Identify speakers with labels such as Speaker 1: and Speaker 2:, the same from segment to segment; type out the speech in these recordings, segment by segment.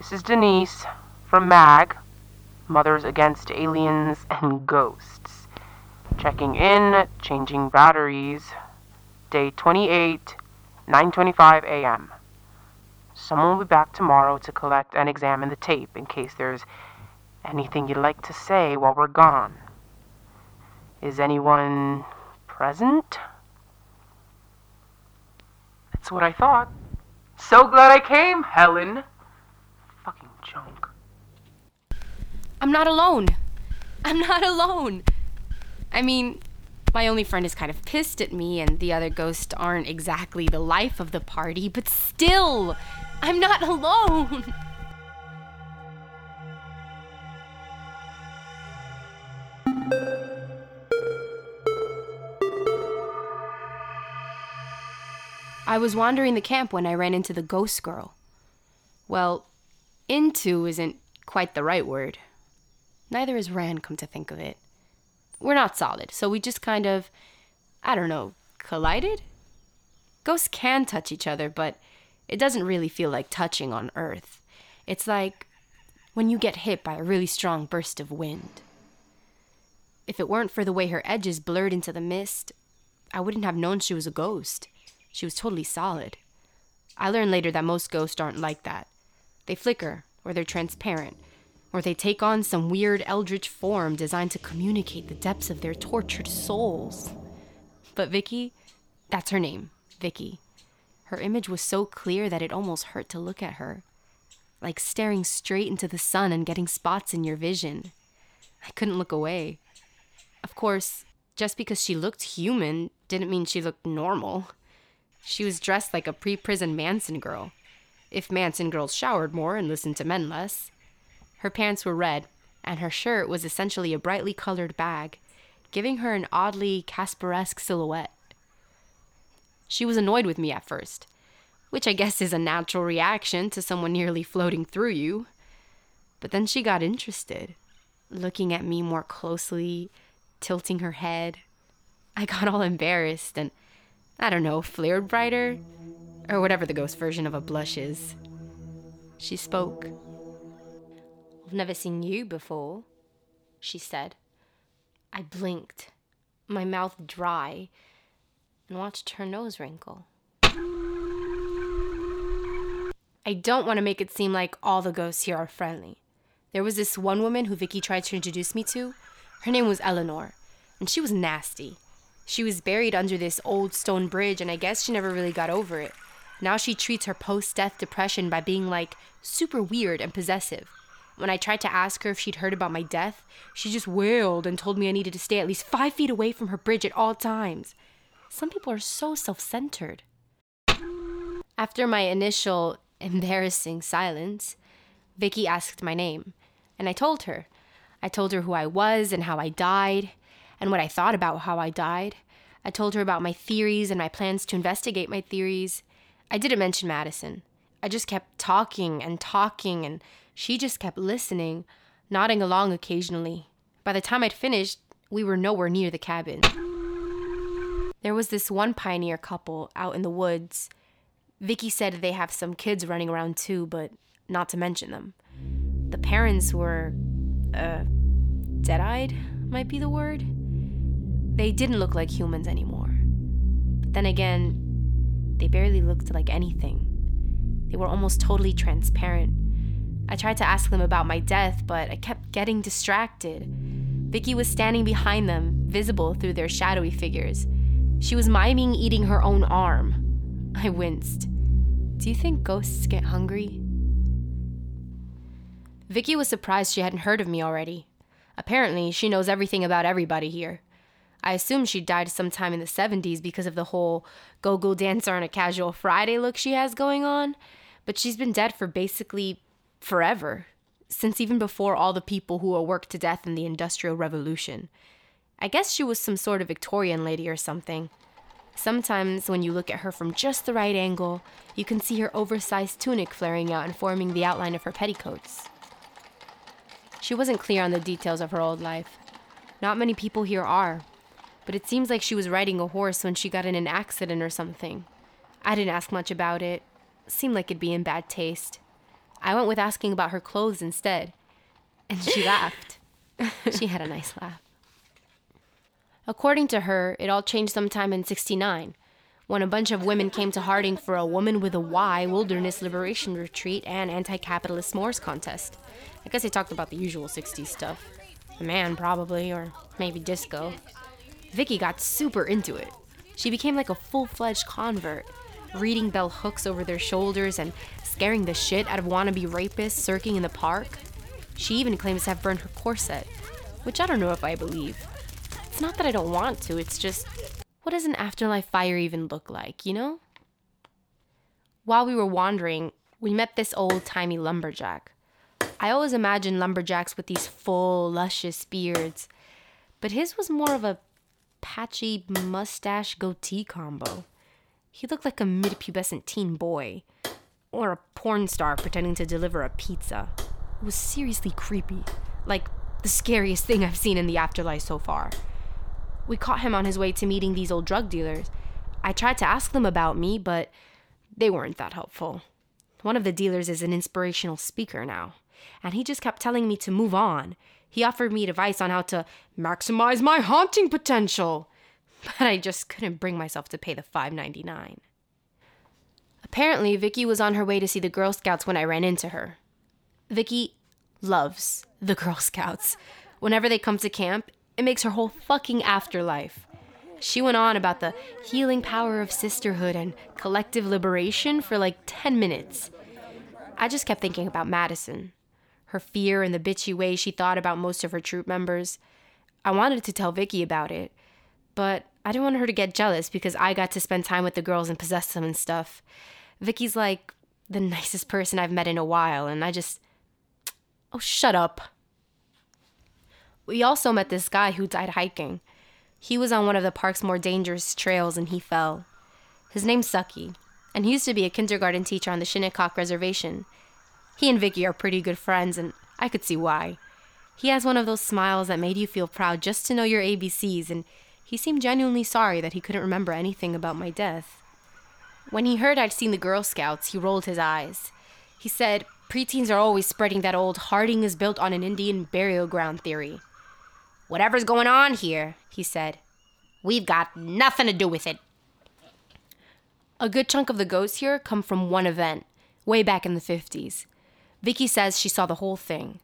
Speaker 1: This is Denise from MAG, Mothers Against Aliens and Ghosts. Checking in, changing batteries. Day 28, 9:25 a.m. Someone will be back tomorrow to collect and examine the tape in case there's anything you'd like to say while we're gone. Is anyone present? That's what I thought. So glad I came, Helen. Junk.
Speaker 2: I'm not alone. I'm not alone. I mean, my only friend is kind of pissed at me, and the other ghosts aren't exactly the life of the party, but still, I'm not alone. I was wandering the camp when I ran into the ghost girl. Well, into isn't quite the right word. Neither is ran, come to think of it. We're not solid, so we just kind of, I don't know, collided? Ghosts can touch each other, but it doesn't really feel like touching on Earth. It's like when you get hit by a really strong burst of wind. If it weren't for the way her edges blurred into the mist, I wouldn't have known she was a ghost. She was totally solid. I learned later that most ghosts aren't like that. They flicker, or they're transparent, or they take on some weird eldritch form designed to communicate the depths of their tortured souls. But Vicky, that's her name, Vicky. Her image was so clear that it almost hurt to look at her. Like staring straight into the sun and getting spots in your vision. I couldn't look away. Of course, just because she looked human didn't mean she looked normal. She was dressed like a pre prison Manson girl, if Manson girls showered more and listened to men less. Her pants were red, and her shirt was essentially a brightly colored bag, giving her an oddly Casperesque silhouette. She was annoyed with me at first, which I guess is a natural reaction to someone nearly floating through you. But then she got interested, looking at me more closely, tilting her head. I got all embarrassed and I don't know, flared brighter? Or whatever the ghost version of a blush is. She spoke. I've never seen you before, she said. I blinked, my mouth dry, and watched her nose wrinkle. I don't want to make it seem like all the ghosts here are friendly. There was this one woman who Vicky tried to introduce me to. Her name was Eleanor, and she was nasty. She was buried under this old stone bridge, and I guess she never really got over it. Now she treats her post death depression by being like super weird and possessive. When I tried to ask her if she'd heard about my death, she just wailed and told me I needed to stay at least five feet away from her bridge at all times. Some people are so self centered. After my initial embarrassing silence, Vicky asked my name, and I told her. I told her who I was and how I died, and what I thought about how I died. I told her about my theories and my plans to investigate my theories. I didn't mention Madison. I just kept talking and talking, and she just kept listening, nodding along occasionally. By the time I'd finished, we were nowhere near the cabin. There was this one pioneer couple out in the woods. Vicky said they have some kids running around too, but not to mention them. The parents were, uh, dead eyed, might be the word. They didn't look like humans anymore. But then again, they barely looked like anything. They were almost totally transparent. I tried to ask them about my death, but I kept getting distracted. Vicky was standing behind them, visible through their shadowy figures. She was miming eating her own arm. I winced. Do you think ghosts get hungry? Vicky was surprised she hadn't heard of me already. Apparently, she knows everything about everybody here. I assume she died sometime in the 70s because of the whole go go dancer on a casual Friday look she has going on, but she's been dead for basically forever, since even before all the people who were worked to death in the Industrial Revolution. I guess she was some sort of Victorian lady or something. Sometimes, when you look at her from just the right angle, you can see her oversized tunic flaring out and forming the outline of her petticoats. She wasn't clear on the details of her old life. Not many people here are, but it seems like she was riding a horse when she got in an accident or something. I didn't ask much about it. Seemed like it'd be in bad taste. I went with asking about her clothes instead. And she laughed. she had a nice laugh. According to her, it all changed sometime in 69 when a bunch of women came to Harding for a Woman with a Y Wilderness Liberation Retreat and anti capitalist s'mores contest. I guess they talked about the usual 60s stuff. A man, probably, or maybe disco. Vicky got super into it. She became like a full fledged convert, reading bell hooks over their shoulders and scaring the shit out of wannabe rapists circling in the park. She even claims to have burned her corset, which I don't know if I believe. It's not that I don't want to, it's just, what does an afterlife fire even look like, you know? While we were wandering, we met this old timey lumberjack. I always imagine lumberjacks with these full, luscious beards, but his was more of a patchy mustache goatee combo. He looked like a mid pubescent teen boy, or a porn star pretending to deliver a pizza. It was seriously creepy, like the scariest thing I've seen in the afterlife so far. We caught him on his way to meeting these old drug dealers. I tried to ask them about me, but they weren't that helpful. One of the dealers is an inspirational speaker now, and he just kept telling me to move on. He offered me advice on how to maximize my haunting potential, but I just couldn't bring myself to pay the $5.99. Apparently, Vicky was on her way to see the Girl Scouts when I ran into her. Vicky loves the Girl Scouts. Whenever they come to camp, it makes her whole fucking afterlife. She went on about the healing power of sisterhood and collective liberation for like 10 minutes. I just kept thinking about Madison, her fear and the bitchy way she thought about most of her troop members. I wanted to tell Vicky about it, but I didn't want her to get jealous because I got to spend time with the girls and possess them and stuff. Vicky's like the nicest person I've met in a while, and I just. Oh, shut up. We also met this guy who died hiking. He was on one of the park's more dangerous trails and he fell. His name's Sucky, and he used to be a kindergarten teacher on the Shinnecock Reservation. He and Vicky are pretty good friends, and I could see why. He has one of those smiles that made you feel proud just to know your ABCs, and he seemed genuinely sorry that he couldn't remember anything about my death. When he heard I'd seen the Girl Scouts, he rolled his eyes. He said, Preteens are always spreading that old Harding is built on an Indian burial ground theory. Whatever's going on here, he said, we've got nothing to do with it. A good chunk of the ghosts here come from one event, way back in the 50s. Vicky says she saw the whole thing.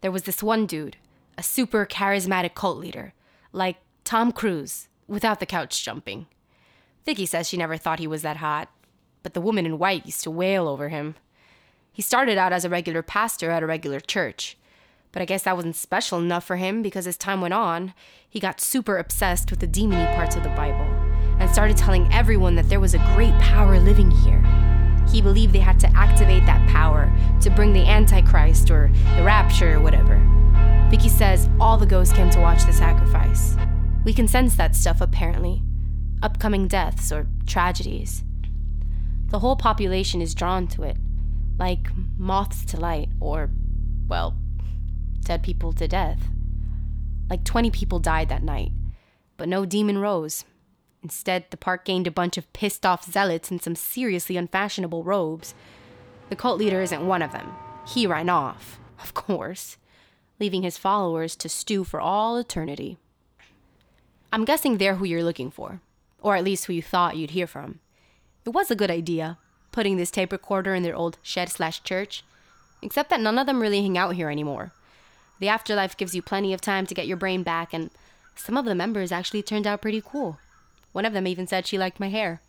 Speaker 2: There was this one dude, a super charismatic cult leader, like Tom Cruise, without the couch jumping. Vicky says she never thought he was that hot, but the woman in white used to wail over him. He started out as a regular pastor at a regular church. But I guess that wasn't special enough for him because as time went on, he got super obsessed with the demony parts of the Bible and started telling everyone that there was a great power living here. He believed they had to activate that power to bring the Antichrist or the rapture or whatever. Vicky says all the ghosts came to watch the sacrifice. We can sense that stuff apparently. Upcoming deaths or tragedies. The whole population is drawn to it, like moths to light, or, well, dead people to death. Like 20 people died that night, but no demon rose. Instead, the park gained a bunch of pissed off zealots in some seriously unfashionable robes. The cult leader isn't one of them. He ran off, of course, leaving his followers to stew for all eternity. I'm guessing they're who you're looking for, or at least who you thought you'd hear from. It was a good idea, putting this tape recorder in their old shed slash church, except that none of them really hang out here anymore. The afterlife gives you plenty of time to get your brain back, and some of the members actually turned out pretty cool. One of them even said she liked my hair.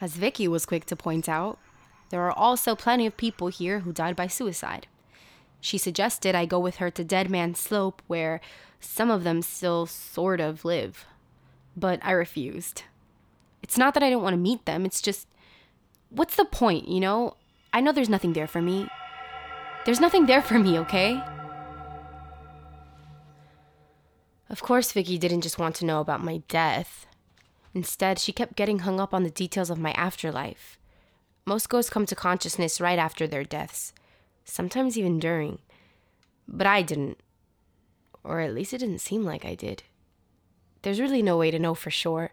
Speaker 2: As Vicky was quick to point out, there are also plenty of people here who died by suicide. She suggested I go with her to Dead Man's Slope, where some of them still sort of live. But I refused. It's not that I don't want to meet them, it's just, what's the point, you know? I know there's nothing there for me. There's nothing there for me, okay? Of course, Vicky didn't just want to know about my death. Instead, she kept getting hung up on the details of my afterlife. Most ghosts come to consciousness right after their deaths, sometimes even during. But I didn't. Or at least it didn't seem like I did. There's really no way to know for sure.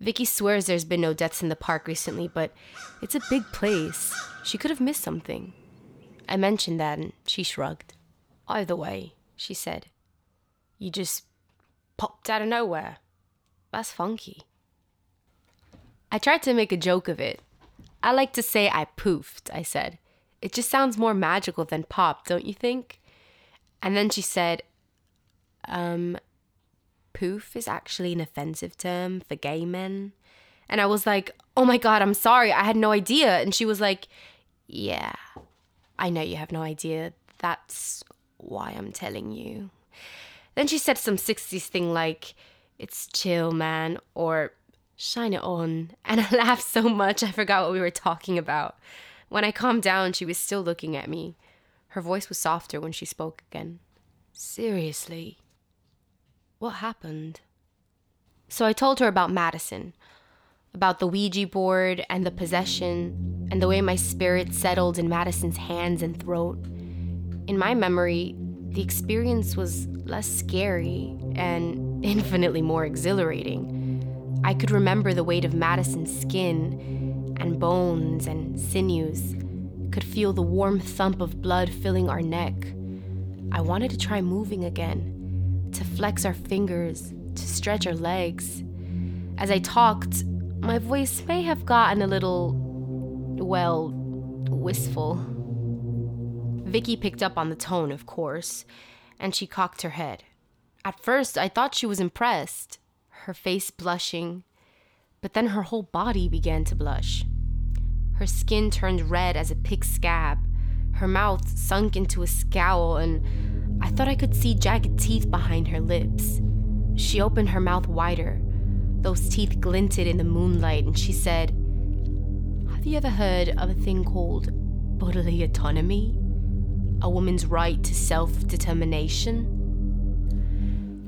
Speaker 2: Vicky swears there's been no deaths in the park recently, but it's a big place. She could have missed something. I mentioned that and she shrugged. Either way, she said, you just popped out of nowhere. That's funky. I tried to make a joke of it. I like to say I poofed, I said. It just sounds more magical than pop, don't you think? And then she said, um, poof is actually an offensive term for gay men. And I was like, oh my God, I'm sorry. I had no idea. And she was like, yeah, I know you have no idea. That's why I'm telling you. Then she said some 60s thing like, it's chill, man, or shine it on. And I laughed so much I forgot what we were talking about. When I calmed down, she was still looking at me. Her voice was softer when she spoke again. Seriously, what happened? So I told her about Madison, about the Ouija board and the possession, and the way my spirit settled in Madison's hands and throat. In my memory, the experience was less scary and infinitely more exhilarating. I could remember the weight of Madison's skin and bones and sinews, could feel the warm thump of blood filling our neck. I wanted to try moving again, to flex our fingers, to stretch our legs. As I talked, my voice may have gotten a little, well, wistful. Vicky picked up on the tone, of course, and she cocked her head. At first, I thought she was impressed, her face blushing, but then her whole body began to blush. Her skin turned red as a pig's scab, her mouth sunk into a scowl, and I thought I could see jagged teeth behind her lips. She opened her mouth wider. Those teeth glinted in the moonlight, and she said, Have you ever heard of a thing called bodily autonomy? A woman's right to self determination?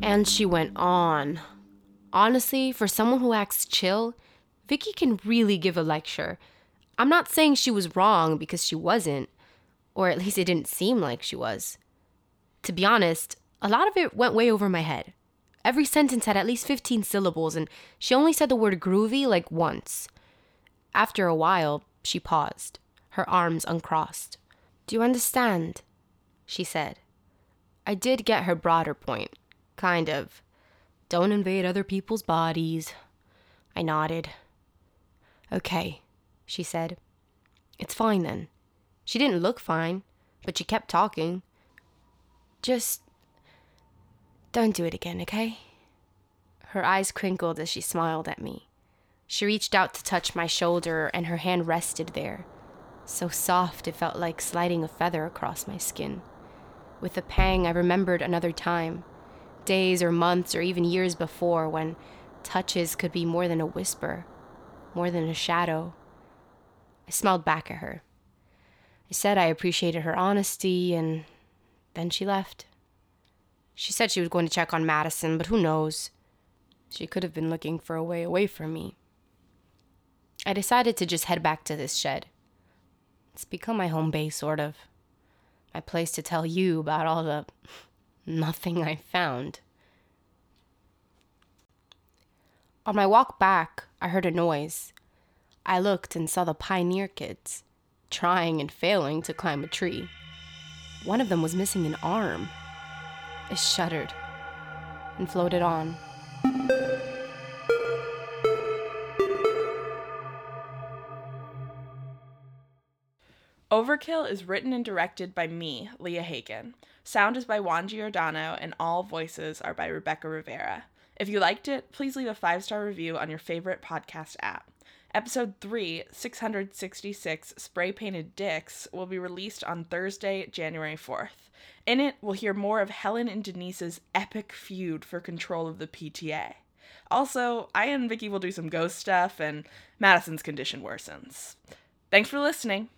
Speaker 2: And she went on. Honestly, for someone who acts chill, Vicky can really give a lecture. I'm not saying she was wrong because she wasn't or at least it didn't seem like she was. To be honest, a lot of it went way over my head. Every sentence had at least 15 syllables, and she only said the word groovy like once. After a while, she paused, her arms uncrossed. Do you understand? She said. I did get her broader point. Kind of. Don't invade other people's bodies. I nodded. Okay, she said. It's fine then. She didn't look fine, but she kept talking. Just don't do it again, okay? Her eyes crinkled as she smiled at me. She reached out to touch my shoulder, and her hand rested there. So soft it felt like sliding a feather across my skin. With a pang, I remembered another time, days or months or even years before, when touches could be more than a whisper, more than a shadow. I smiled back at her. I said I appreciated her honesty, and then she left. She said she was going to check on Madison, but who knows? She could have been looking for a way away from me. I decided to just head back to this shed. It's become my home base, sort of. My place to tell you about all the nothing I found. On my walk back, I heard a noise. I looked and saw the pioneer kids trying and failing to climb a tree. One of them was missing an arm. I shuddered and floated on.
Speaker 3: Overkill is written and directed by me, Leah Hagen. Sound is by Juan Giordano, and all voices are by Rebecca Rivera. If you liked it, please leave a five star review on your favorite podcast app. Episode 3, 666 Spray Painted Dicks, will be released on Thursday, January 4th. In it, we'll hear more of Helen and Denise's epic feud for control of the PTA. Also, I and Vicky will do some ghost stuff, and Madison's condition worsens. Thanks for listening.